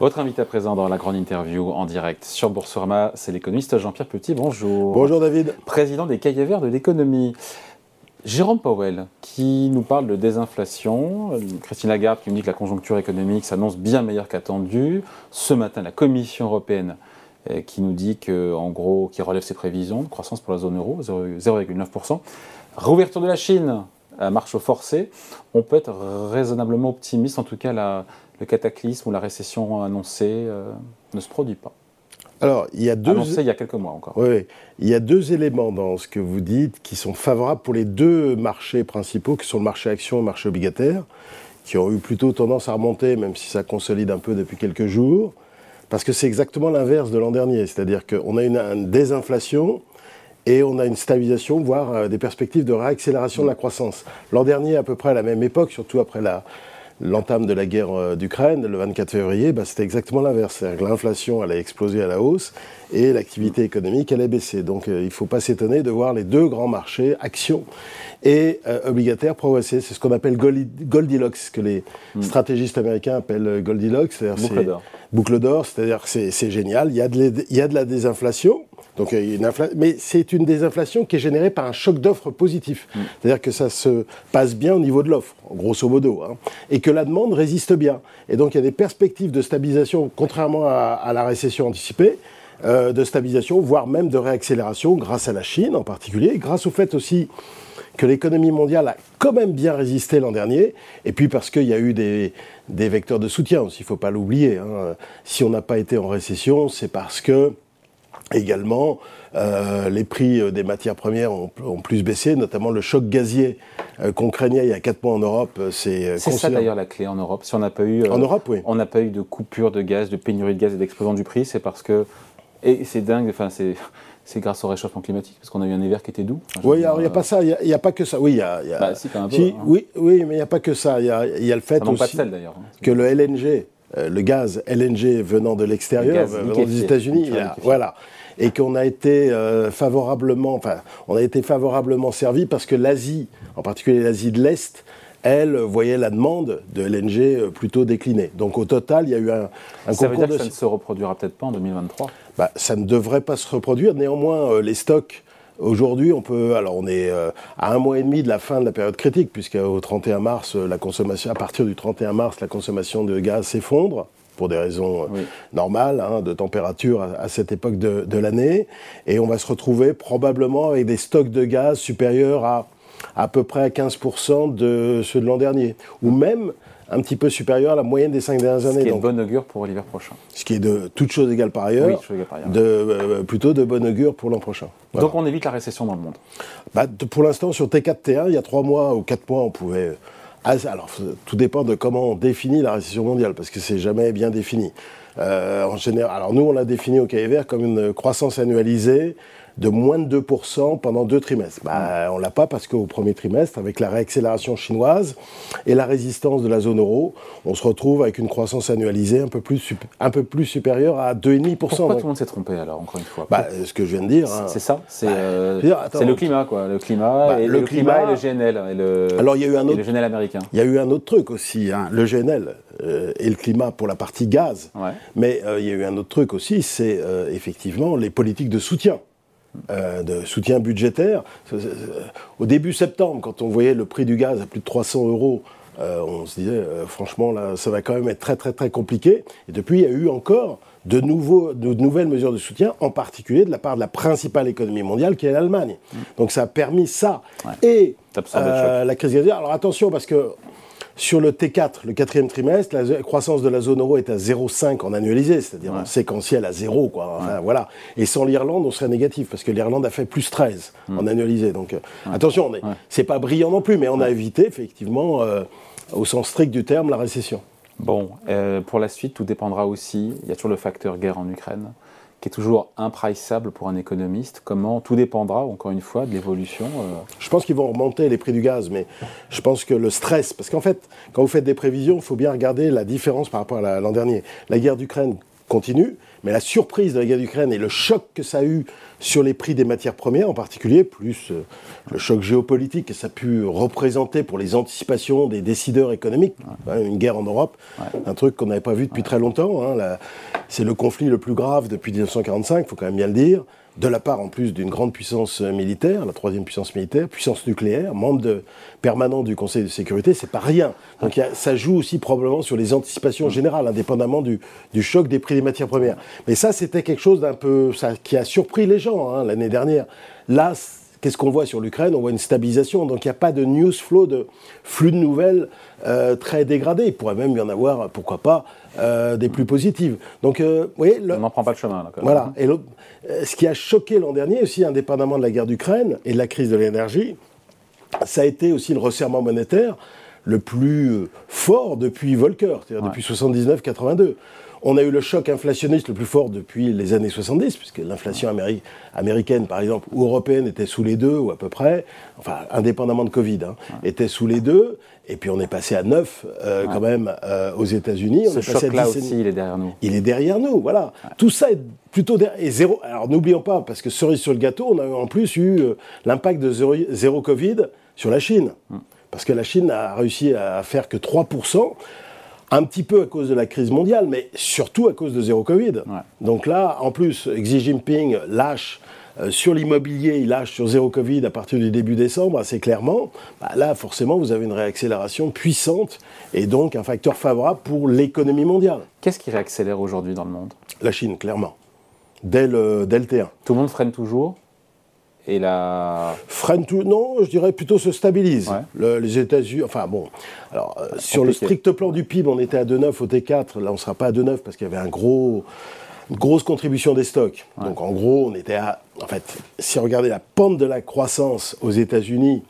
Votre invité à présent dans la grande interview en direct sur Boursorama, c'est l'économiste Jean-Pierre Petit. Bonjour. Bonjour David. Président des cahiers verts de l'économie. Jérôme Powell, qui nous parle de désinflation. Christine Lagarde, qui nous dit que la conjoncture économique s'annonce bien meilleure qu'attendue. Ce matin, la Commission européenne euh, qui nous dit qu'en gros, qui relève ses prévisions de croissance pour la zone euro, 0,9%. Rouverture de la Chine à marche forcée. On peut être raisonnablement optimiste, en tout cas la, le cataclysme ou la récession annoncée euh, ne se produit pas. Alors, il y a deux. Annoncé il y a quelques mois encore. Oui, il y a deux éléments dans ce que vous dites qui sont favorables pour les deux marchés principaux, qui sont le marché action et le marché obligataire, qui ont eu plutôt tendance à remonter, même si ça consolide un peu depuis quelques jours, parce que c'est exactement l'inverse de l'an dernier. C'est-à-dire qu'on a une, une, désinflation et on a une stabilisation, voire euh, des perspectives de réaccélération de la croissance. L'an dernier, à peu près à la même époque, surtout après l'entame de la guerre euh, d'Ukraine, le 24 février, bah, c'était exactement l'inverse. L'inflation allait exploser à la hausse et l'activité économique allait baisser. Donc euh, il ne faut pas s'étonner de voir les deux grands marchés, actions et euh, obligataires, progresser. C'est ce qu'on appelle Goldilocks, ce que les hmm. stratégistes américains appellent Goldilocks. Boucle d'or. Boucle d'or, c'est-à-dire que c'est génial. Il y, a de, il y a de la désinflation, donc, une mais c'est une désinflation qui est générée par un choc d'offres positif. Mm. C'est-à-dire que ça se passe bien au niveau de l'offre, grosso modo, hein, et que la demande résiste bien. Et donc il y a des perspectives de stabilisation, contrairement à, la récession anticipée, euh, de stabilisation, voire même de réaccélération, grâce à la Chine en particulier, grâce au fait aussi que l'économie mondiale a quand même bien résisté l'an dernier, et puis parce qu'il y a eu des, vecteurs de soutien aussi, il ne faut pas l'oublier. Hein. Si on n'a pas été en récession, c'est parce que Également, euh, les prix euh, des matières premières ont, plus baissé, notamment le choc gazier euh, qu'on craignait il y a 4 mois en Europe. C'est ça d'ailleurs la clé en Europe. Si on n'a pas eu, en Europe, oui. on n'a pas eu de coupure de gaz, de pénurie de gaz et d'explosion du prix, c'est parce que et c'est dingue. Enfin, c'est c'est grâce au réchauffement climatique, parce qu'on a eu un hiver qui était doux. oui, alors il n'y a pas ça, il n'y a, pas que ça. Oui, il y a. Bah, si, un peu, hein. oui, oui, mais il n'y a pas que ça. Il y a, y a, le fait aussi pas de sel, d'ailleurs. Hein. que le LNG, le gaz LNG venant de l'extérieur, venant des États-Unis, voilà et qu'on a été euh, favorablement, enfin, on a été favorablement servi parce que l'Asie, en particulier l'Asie de l'Est, elle voyait la demande de LNG euh, plutôt décliner. Donc au total, il y a eu un, un ça veut dire que ça ne se reproduira peut-être pas en 2023 bah, Ça ne devrait pas se reproduire. Néanmoins, euh, les stocks Aujourd'hui, on peut, alors on est à un mois et demi de la fin de la période critique, puisqu'au 31 mars, la consommation, à partir du 31 mars, la consommation de gaz s'effondre pour des raisons euh, normales, hein, de température à, cette époque de, de l'année. Et on va se retrouver probablement avec des stocks de gaz supérieurs à à peu près à 15% de ceux de l'an dernier. Ou même un petit peu supérieur à la moyenne des cinq dernières années. Ce qui est de bon augure pour l'hiver prochain. Ce qui est de toute chose égale par ailleurs, oui, égale par ailleurs. De, euh, plutôt de bon augure pour l'an prochain. Voilà. Donc on évite la récession dans le monde bah, Pour l'instant, sur T4, T1, il y a trois mois ou quatre mois, on pouvait ah, alors, tout dépend de comment on définit la récession mondiale, parce que c'est jamais bien défini. Euh, en général, alors nous, on l'a défini au CAIVR comme une croissance annualisée de moins de 2% pendant deux trimestres. Bah, on l'a pas parce qu'au premier trimestre, avec la réaccélération chinoise et la résistance de la zone euro, on se retrouve avec une croissance annualisée un peu plus, un peu plus supérieure à 2,5%. Pourquoi tout le monde s'est trompé alors, encore une fois? Bah, Ce que je viens de dire. C'est ça, c'est bah, euh, le climat, quoi. Le climat, bah, et, le, climat, et le GNL. Et le, alors, il y a eu un autre, le GNL américain. Il y a eu un autre truc aussi, hein, le GNL euh, et le climat pour la partie gaz. Mais euh, il y a eu un autre truc aussi, c'est effectivement les politiques de soutien. Euh, de soutien budgétaire. Au début septembre, quand on voyait le prix du gaz à plus de 300 euros, euh, on se disait, euh, franchement, là, ça va quand même être très, très, très compliqué. Et depuis, il y a eu encore de, nouveaux, de nouvelles mesures de soutien, en particulier de la part de la principale économie mondiale, qui est l'Allemagne. Mm. Donc ça a permis ça. Et la crise gazière. Alors attention, parce que sur le T4, le quatrième trimestre, la croissance de la zone euro est à 0,5 en annualisé, c'est-à-dire en séquentiel à zéro. Quoi. voilà. Et sans l'Irlande, on serait négatif, parce que l'Irlande a fait plus 13 hmm. en annualisé. Donc euh, attention, c'est pas brillant non plus, mais on a évité effectivement, euh, au sens strict du terme, la récession. Bon, euh, pour la suite, tout dépendra aussi, il y a toujours le facteur guerre en Ukraine qui est toujours impriçable pour un économiste. Comment tout dépendra, encore une fois, de l'évolution euh Je pense qu'ils vont remonter les prix du gaz, mais je pense que le stress, parce qu'en fait, quand vous faites des prévisions, il faut bien regarder la différence par rapport à l'an dernier. La guerre d'Ukraine continue, mais la surprise de la guerre d'Ukraine et le choc que ça a eu sur les prix des matières premières en particulier, plus euh, le choc géopolitique que ça a pu représenter pour les anticipations des décideurs économiques, hein, une guerre en Europe, un truc qu'on n'avait pas vu depuis très longtemps. Hein, c'est le conflit le plus grave depuis 1945, il faut quand même bien le dire de la part en plus d'une grande puissance militaire, la troisième puissance militaire, puissance nucléaire, membre permanent du Conseil de sécurité, c'est pas rien. Donc ça joue aussi probablement sur les anticipations générales, indépendamment du, choc des prix des matières premières. Mais ça, c'était quelque chose d'un peu, ça, qui a surpris les gens hein, l'année dernière. Là, qu'est-ce qu'on voit sur l'Ukraine? On voit une stabilisation. Donc il n'y a pas de news flow, de flux de nouvelles euh, très dégradé. Il pourrait même y en avoir, pourquoi pas, euh, des plus positives. Donc, euh, on n'en prend pas le chemin. Là, voilà. Et ce qui a choqué l'an dernier aussi, indépendamment de la guerre d'Ukraine et de la crise de l'énergie, ça a été aussi le resserrement monétaire le plus fort depuis Volcker, c'est-à-dire depuis 79-82. On a eu le choc inflationniste le plus fort depuis les années 70, puisque l'inflation américaine, par exemple, ou européenne, était sous les deux, ou à peu près, enfin, indépendamment de Covid, hein, était sous les deux. Et puis on est passé à 9 euh, quand même euh, aux États-Unis. Ce choc-là aussi, il est derrière nous. Il est derrière nous, voilà. Tout ça est plutôt derrière. Et zéro. Alors n'oublions pas, parce que cerise sur le gâteau, on a en plus eu euh, l'impact de zéro, zéro, Covid sur la Chine. Mm. Parce que la Chine a réussi à faire que 3% un petit peu à cause de la crise mondiale, mais surtout à cause de zéro Covid. Donc là, en plus, Xi Jinping lâche euh, sur l'immobilier, il lâche sur zéro Covid à partir du début décembre, assez clairement. Bah là, forcément, vous avez une réaccélération puissante et donc un facteur favorable pour l'économie mondiale. Qu'est-ce qui réaccélère aujourd'hui dans le monde? La Chine, clairement. Dès le, dès le T1. Tout le monde freine toujours? Et la... Freine tout, non, je dirais plutôt se stabilise. les États-Unis, enfin bon, alors euh, sur le strict plan du PIB, on était à 2,9 au T4, là on ne sera pas à 2,9 parce qu'il y avait un gros, une grosse contribution des stocks. Donc en gros, on était à, en fait, si on regardait la pente de la croissance aux États-Unis,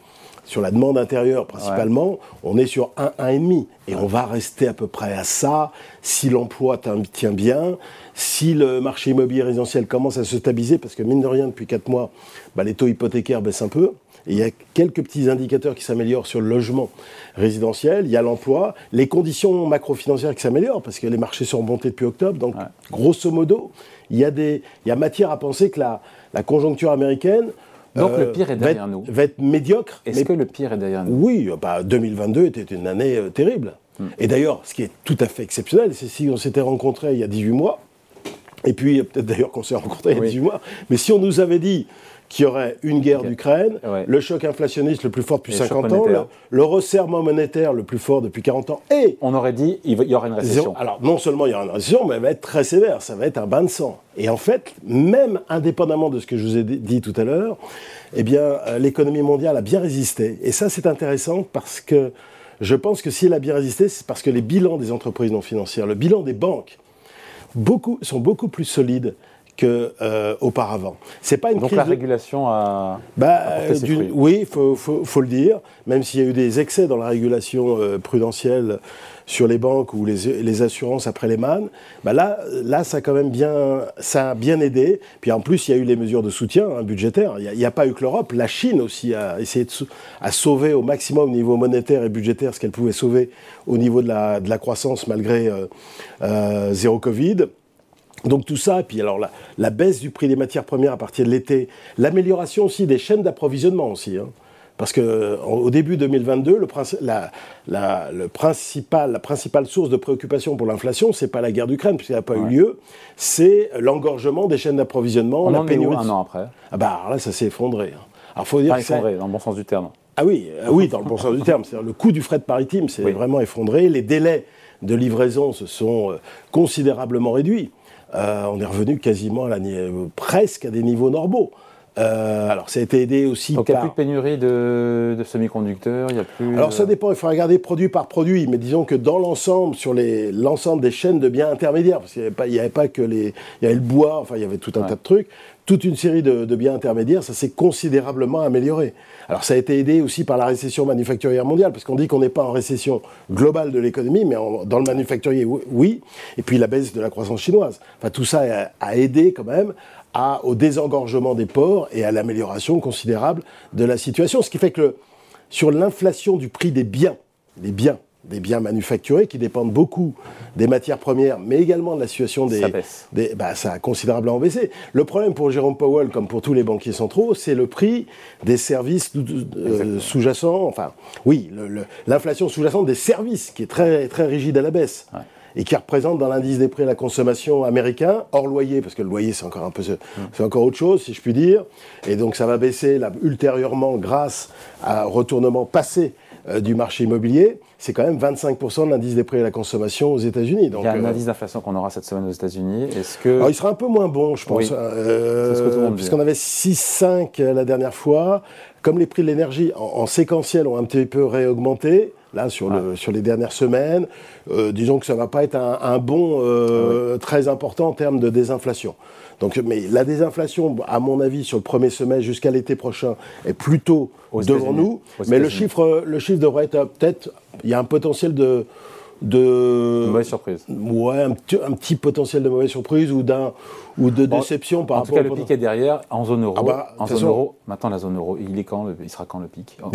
sur la demande intérieure principalement, on est sur 1, 1,5. Et on va rester à peu près à ça si l'emploi tient bien, si le marché immobilier résidentiel commence à se stabiliser, parce que mine de rien, depuis 4 mois, bah, les taux hypothécaires baissent un peu. Et il y a quelques petits indicateurs qui s'améliorent sur le logement résidentiel, il y a l'emploi, les conditions macro-financières qui s'améliorent, parce que les marchés sont remontés depuis octobre. Donc, grosso modo, il y, a des, il y a matière à penser que la, la conjoncture américaine donc le euh, pire est derrière nous. Va être médiocre. Est-ce que le pire est derrière nous? Oui, bah, 2022 était une année euh, terrible. Hmm. Et d'ailleurs, ce qui est tout à fait exceptionnel, c'est si on s'était rencontrés il y a 18 mois, et puis peut-être d'ailleurs qu'on s'est rencontrés il y a 18 mois, mais si on nous avait dit qu'il y aurait une guerre d'Ukraine, le choc inflationniste le plus fort depuis 50 ans, le, resserrement monétaire le plus fort depuis 40 ans, et... On aurait dit il y aura une récession. Alors non seulement il y aura une récession, mais elle va être très sévère, ça va être un bain de sang. Et en fait, même indépendamment de ce que je vous ai dit tout à l'heure, eh bien, euh, l'économie mondiale a bien résisté. Et ça, c'est intéressant parce que je pense que si elle a bien résisté, c'est parce que les bilans des entreprises non financières, le bilan des banques, beaucoup, sont beaucoup plus solides qu'auparavant. Euh, c'est pas une Donc la régulation a. Bah, oui, faut, faut, faut, le dire. Même s'il y a eu des excès dans la régulation euh, prudentielle sur les banques ou les, les assurances après les mannes, bah là, là, ça a quand même bien, ça a bien aidé. Puis en plus, il y a eu les mesures de soutien hein, budgétaire. Il n'y a, pas eu que l'Europe. La Chine aussi a essayé de a sauver au maximum au niveau monétaire et budgétaire ce qu'elle pouvait sauver au niveau de la, de la croissance malgré euh, euh, zéro Covid. Donc tout ça, et puis alors la, la, baisse du prix des matières premières à partir de l'été, l'amélioration aussi des chaînes d'approvisionnement aussi. Hein. Parce que au début 2022, le, la, la, le principal, la principale source de préoccupation pour l'inflation, c'est pas la guerre d'Ukraine, puisqu'elle n'a pas eu lieu, c'est l'engorgement des chaînes d'approvisionnement, la pénurie. un an après? Ah bah alors là, ça s'est effondré. Hein. Alors faut dire pas effondré, dans le bon sens du terme. Ah oui, ah oui, dans le bon sens du terme. C'est-à-dire le coût du fret maritime s'est vraiment effondré. Les délais de livraison se sont euh, considérablement réduits. Euh, on est revenu quasiment à la, presque à des niveaux normaux. Euh, alors, ça a été aidé aussi Donc, il n'y a plus de pénurie de, semi-conducteurs il y a plus, Alors, ça dépend, il faut regarder produit par produit, mais disons que dans l'ensemble, sur l'ensemble des chaînes de biens intermédiaires, parce qu'il n'y avait, avait, pas que les... Il y avait le bois, enfin, il y avait tout un tas de trucs, toute une série de, biens intermédiaires, ça s'est considérablement amélioré. Alors, ça a été aidé aussi par la récession manufacturière mondiale, parce qu'on dit qu'on n'est pas en récession globale de l'économie, mais dans le manufacturier, oui, et puis la baisse de la croissance chinoise. Enfin, tout ça a aidé quand même au désengorgement des ports et à l'amélioration considérable de la situation. Ce qui fait que sur l'inflation du prix des biens, les biens, des biens manufacturés qui dépendent beaucoup des matières premières, mais également de la situation des... Ça baisse. bah, ça a considérablement baissé. Le problème pour Jérôme Powell, comme pour tous les banquiers centraux, c'est le prix des services euh, sous-jacents, enfin, oui, l'inflation sous-jacente des services, qui est très, très rigide à la baisse. et qui représente dans l'indice des prix à la consommation américain, hors loyer, parce que le loyer c'est encore un peu, c'est encore autre chose, si je puis dire, et donc ça va baisser là, ultérieurement grâce à un retournement passé du marché immobilier, c'est quand même 25% de l'indice des prix à la consommation aux États-Unis. Il y a un euh, indice d'inflation qu'on aura cette semaine aux États-Unis. Est-ce que il sera un peu moins bon, je pense, euh, puisqu'on avait 6,5 la dernière fois. Comme les prix de l'énergie en, séquentiel ont un petit peu réaugmenté, là sur, le, sur les dernières semaines, disons que ça ne va pas être un, bon ah très important en termes de désinflation. Donc, mais la désinflation, à mon avis, sur le premier semestre jusqu'à l'été prochain, est plutôt devant nous. Mais le chiffre, le chiffre devrait être peut-être. Il y a un potentiel de. De mauvaise surprise. Ouais, un, petit potentiel de mauvaise surprise ou d'un ou de déception par rapport. En tout cas, le pic est derrière en zone euro. Ah bah, en zone euro. Maintenant, la zone euro, il est quand Il sera quand le pic? On,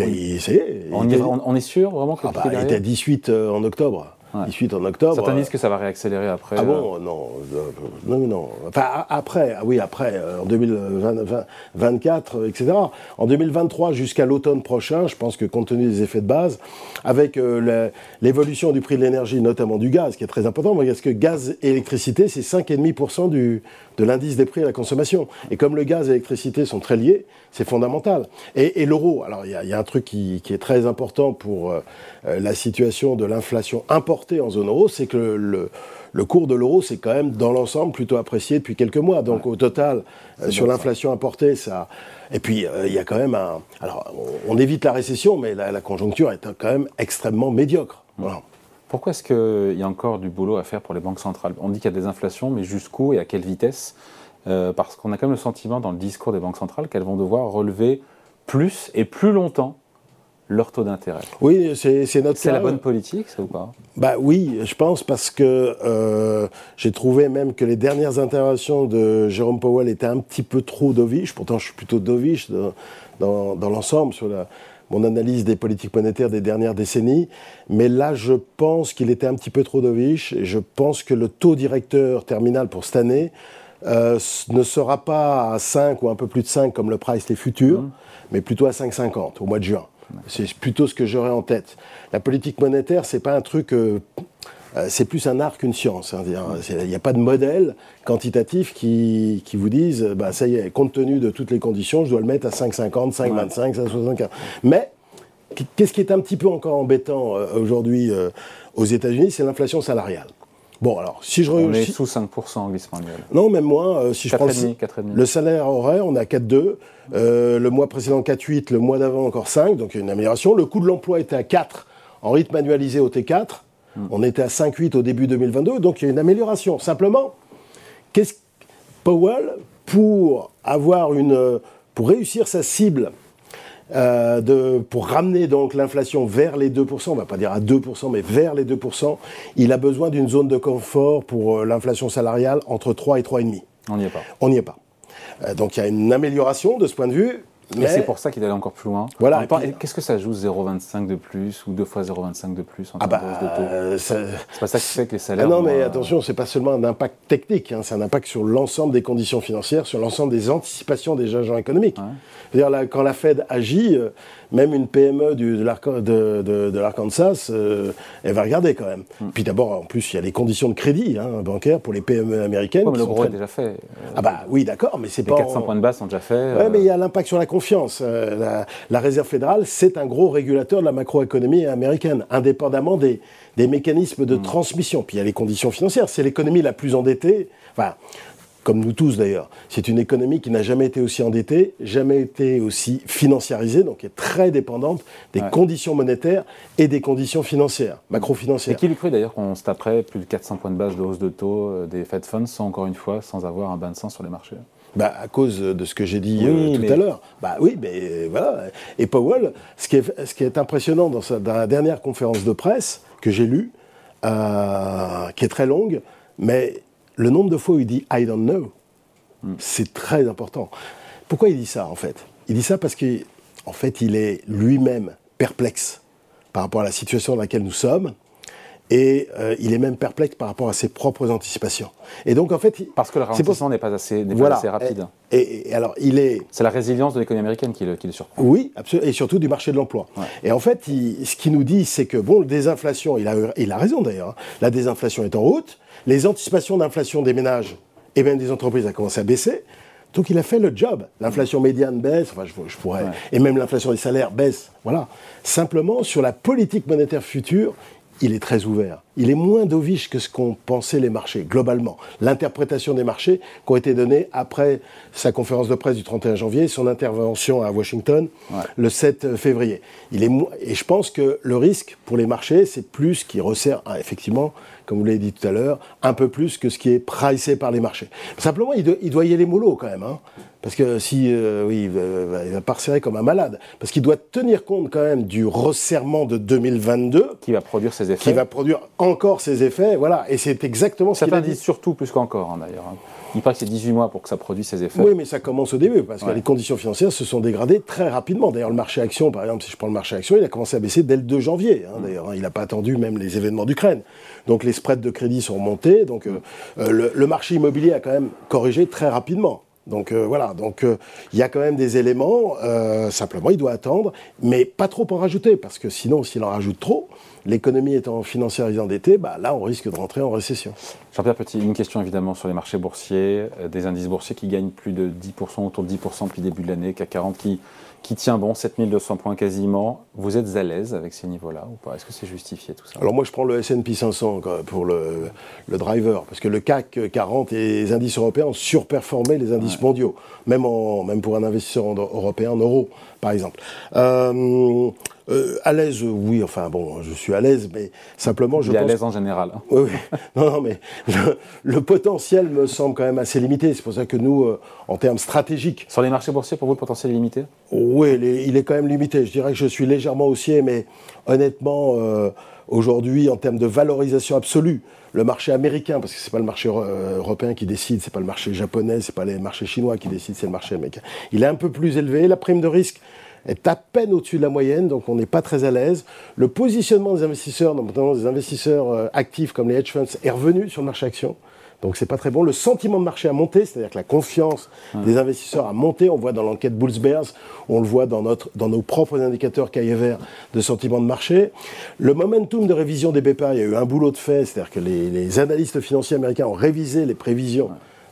on, est sûr vraiment que le ah pic est derrière? Il était à 18 euh, en octobre. 18 en octobre. Certains disent que ça va réaccélérer après. Ah bon euh. Non, euh, non, non. Enfin, après, ah oui, après, euh, en 2024, etc. En 2023 jusqu'à l'automne prochain, je pense que compte tenu des effets de base, avec l'évolution du prix de l'énergie, notamment du gaz, qui est très important, parce que gaz et électricité, c'est 5,5% du, de l'indice des prix à la consommation. Et comme le gaz et l'électricité sont très liés, c'est fondamental. Et, l'euro, alors il y, a un truc qui, est très important pour la situation de l'inflation importante en zone euro, c'est que le, cours de l'euro, c'est quand même dans l'ensemble plutôt apprécié depuis quelques mois. Donc au total, euh, sur l'inflation importée, ça. Et puis euh, il y a quand même un. Alors on, évite la récession, mais la, conjoncture est quand même extrêmement médiocre. Pourquoi est-ce qu'il y a encore du boulot à faire pour les banques centrales? On dit qu'il y a des inflations, mais jusqu'où et à quelle vitesse? Euh, Parce qu'on a quand même le sentiment dans le discours des banques centrales qu'elles vont devoir relever plus et plus longtemps leur taux d'intérêt. Oui, c'est notre C'est la bonne politique, ça ou pas? Bah oui, je pense parce que euh, j'ai trouvé même que les dernières interventions de Jérôme Powell étaient un petit peu trop dovish. Pourtant, je suis plutôt dovish dans, dans, l'ensemble sur la, mon analyse des politiques monétaires des dernières décennies. Mais là, je pense qu'il était un petit peu trop dovish. Et je pense que le taux directeur terminal pour cette année euh, ne sera pas à 5 ou un peu plus de 5 comme le price les futurs, mmh. mais plutôt à 5,50 au mois de juin. C'est plutôt ce que j'aurais en tête. La politique monétaire, c'est pas un truc. Euh, euh, c'est plus un art qu'une science. Hein, il n'y a pas de modèle quantitatif qui, qui vous dise, bah, ça y est, compte tenu de toutes les conditions, je dois le mettre à 5,50, 5,25, 5,75. Mais qu'est-ce qui est un petit peu encore embêtant euh, aujourd'hui aux États-Unis, c'est l'inflation salariale. Bon, alors, si je... On est sous 5% en glissement annuel. Non, même moins. Euh, si je prends le, salaire horaire, on est à 4,2. Euh, le mois précédent, 4,8. Le mois d'avant, encore 5. Donc, il y a une amélioration. Le coût de l'emploi était à 4 en rythme annualisé au T4. Hmm. On était à 5,8 au début 2022. Donc, il y a une amélioration. Simplement, qu'est-ce Powell, pour avoir une... pour réussir sa cible euh, de, pour ramener donc l'inflation vers les 2%, on va pas dire à 2%, mais vers les 2%, il a besoin d'une zone de confort pour euh, l'inflation salariale entre 3 et 3,5. On n'y est pas. On n'y est pas. Euh, donc il y a une amélioration de ce point de vue. Mais c'est pour ça qu'il allait encore plus loin. Voilà. Qu'est-ce que ça joue 0,25 de plus ou deux fois 0,25 de plus en ah bah, de taux C'est pas ça qui fait que les salaires. Ah non, mais attention, c'est pas seulement un impact technique, hein, c'est un impact sur l'ensemble des conditions financières, sur l'ensemble des anticipations des agents économiques. C'est-à-dire quand la Fed agit, euh, même une PME du, de l'Arkansas, euh, elle va regarder quand même. Hmm. Puis d'abord, en plus, il y a les conditions de crédit hein, bancaire pour les PME américaines. mais le gros est déjà fait. ah bah oui, d'accord, mais c'est pas. Les 400 points de base sont déjà faits. Oui, mais il y a l'impact sur la confiance. Euh, la, Réserve fédérale, c'est un gros régulateur de la macroéconomie américaine, indépendamment des, des mécanismes de hmm. transmission. Puis il y a les conditions financières. C'est l'économie la plus endettée. Enfin, comme nous tous d'ailleurs. C'est une économie qui n'a jamais été aussi endettée, jamais été aussi financiarisée, donc est très dépendante des conditions monétaires et des conditions financières, macro-financières. Et qui lui cru d'ailleurs qu'on se taperait plus de 400 points de base de hausse de taux euh, des Fed Funds, sans encore une fois, sans avoir un bain de sang sur les marchés? Bah, à cause de ce que j'ai dit euh, tout à l'heure. Bah oui, mais voilà. Et Powell, ce qui est, ce qui est impressionnant dans, dans la dernière conférence de presse que j'ai lue, euh, qui est très longue, mais le nombre de fois où il dit I don't know, hmm. c'est très important. Pourquoi il dit ça en fait? Il dit ça parce qu'en fait il est lui-même perplexe par rapport à la situation dans laquelle nous sommes. Et euh, il est même perplexe par rapport à ses propres anticipations. Et donc en fait, parce que le ralentissement n'est pas assez, pas assez rapide. Et, alors il est. C'est la résilience de l'économie américaine qui le, qui le, surprend. Oui, absolument, et surtout du marché de l'emploi. Et en fait, ce qu'il nous dit, c'est que bon, la désinflation, il a, il a raison d'ailleurs. Hein. la désinflation est en route. Les anticipations d'inflation des ménages et même des entreprises a commencé à baisser. Donc il a fait le job. L'inflation médiane baisse, enfin je, pourrais, et même l'inflation des salaires baisse. Voilà. Simplement sur la politique monétaire future, il est très ouvert. Il est moins dovish que ce qu'ont pensé les marchés, globalement. L'interprétation des marchés qui ont été données après sa conférence de presse du 31 janvier, son intervention à Washington le 7 février. Il est, et je pense que le risque pour les marchés, c'est plus qu'il resserre, ah, effectivement, comme vous l'avez dit tout à l'heure, un peu plus que ce qui est pricé par les marchés. Simplement, il, doit y aller mollo quand même. Hein. Parce que si, euh, oui, il va, il va pas resserrer comme un malade. Parce qu'il doit tenir compte quand même du resserrement de 2022. Qui va produire ses effets. Qui va produire encore ses effets, voilà. Et c'est exactement ce qu'il a dit. surtout plus qu'encore, hein, d'ailleurs. Hein. Il paraît que c'est 18 mois pour que ça produise ses effets. Oui, mais ça commence au début, parce que les conditions financières se sont dégradées très rapidement. D'ailleurs, le marché action, par exemple, si je prends le marché action, il a commencé à baisser dès le 2 janvier. Hein, d'ailleurs, il n'a pas attendu même les événements d'Ukraine. Donc les spreads de crédit sont montés. Donc euh, euh, le, marché immobilier a quand même corrigé très rapidement. Donc euh, voilà, donc il y a quand même des éléments, simplement il doit attendre, mais pas trop en rajouter, parce que sinon s'il en rajoute trop, l'économie étant financière endettée, bah, là on risque de rentrer en récession. Jean-Pierre Petit, une question évidemment sur les marchés boursiers, des indices boursiers qui gagnent plus de 10%, autour de 10% depuis le début de l'année, CAC 40 qui qui tient bon, 7200 points quasiment. Vous êtes à l'aise avec ces niveaux-là ou pas? Est-ce que c'est justifié tout ça? Alors moi je prends le S&P 500 pour le, driver, parce que le CAC 40 et les indices européens ont surperformé les indices mondiaux, même, en, même pour un investisseur européen en euros par exemple. Euh, euh, à l'aise, oui, enfin bon, je suis à l'aise, mais simplement je. Il est à l'aise en général. Hein. Oui, oui. Non, non, mais le, potentiel me semble quand même assez limité. C'est pour ça que nous, euh, en termes stratégiques. Sur les marchés boursiers, pour vous, le potentiel est limité? Oui, il est, quand même limité. Je dirais que je suis légèrement haussier, mais honnêtement, euh, aujourd'hui, en termes de valorisation absolue, le marché américain, parce que c'est pas le marché européen qui décide, c'est pas le marché japonais, c'est pas les marchés chinois qui décident, c'est le marché américain. Il est un peu plus élevé. La prime de risque est à peine au-dessus de la moyenne, donc on n'est pas très à l'aise. Le positionnement des investisseurs, notamment des investisseurs euh, actifs comme les hedge funds, est revenu sur le marché action. Donc c'est pas très bon. Le sentiment de marché a monté, c'est-à-dire que la confiance des investisseurs a monté. On voit dans l'enquête Bulls Bears, on le voit dans, notre, dans nos propres indicateurs vert de sentiment de marché. Le momentum de révision des BPA, il y a eu un boulot de fait, c'est-à-dire que les, analystes financiers américains ont révisé les prévisions.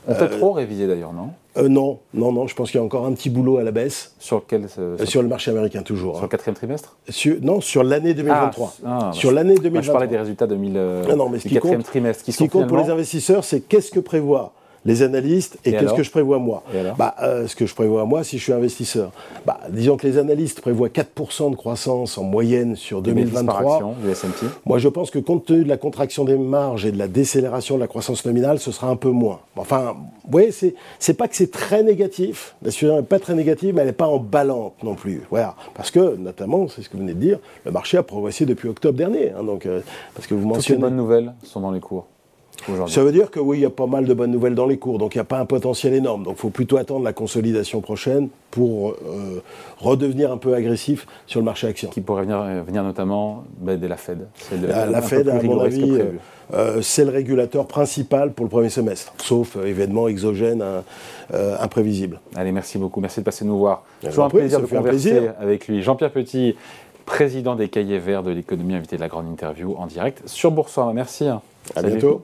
On peut trop réviser d'ailleurs, non? euh, non, non, non. Je pense qu'il y a encore un petit boulot à la baisse. Sur quel euh, Sur le marché américain toujours. Sur le quatrième trimestre? Non, sur l'année 2023. Ah, ah, sur l'année 2023. je parlais des résultats 2000, ah non, mais ce du quatrième trimestre. ce qui compte pour les investisseurs, c'est qu'est-ce que prévoit les analystes et, qu'est-ce que je prévois moi bah, euh, Ce que je prévois moi si je suis investisseur. Bah, disons que les analystes prévoient 4% de croissance en moyenne sur 2023. moi je pense que compte tenu de la contraction des marges et de la décélération de la croissance nominale, ce sera un peu moins. Enfin, vous voyez, c'est pas que c'est très négatif, la situation n'est pas très négative, mais elle n'est pas en balance non plus. Voilà. Parce que, notamment, c'est ce que vous venez de dire, le marché a progressé depuis octobre dernier. Hein, donc, euh, parce que vous mentionnez... Toutes les bonnes nouvelles sont dans les cours. Ça veut dire que oui, il y a pas mal de bonnes nouvelles dans les cours, donc il n'y a pas un potentiel énorme. Donc il faut plutôt attendre la consolidation prochaine pour euh, redevenir un peu agressif sur le marché action. Qui pourrait venir, euh, venir notamment bah, de la Fed. la, Fed, à mon avis, euh, c'est le régulateur principal pour le premier semestre, sauf événement exogène imprévisible. Allez, merci beaucoup. Merci de passer nous voir. Toujours un plaisir de converser avec lui. Jean-Pierre Petit, président des cahiers verts de l'économie, invité de la grande interview en direct sur Boursorama. Merci. À bientôt.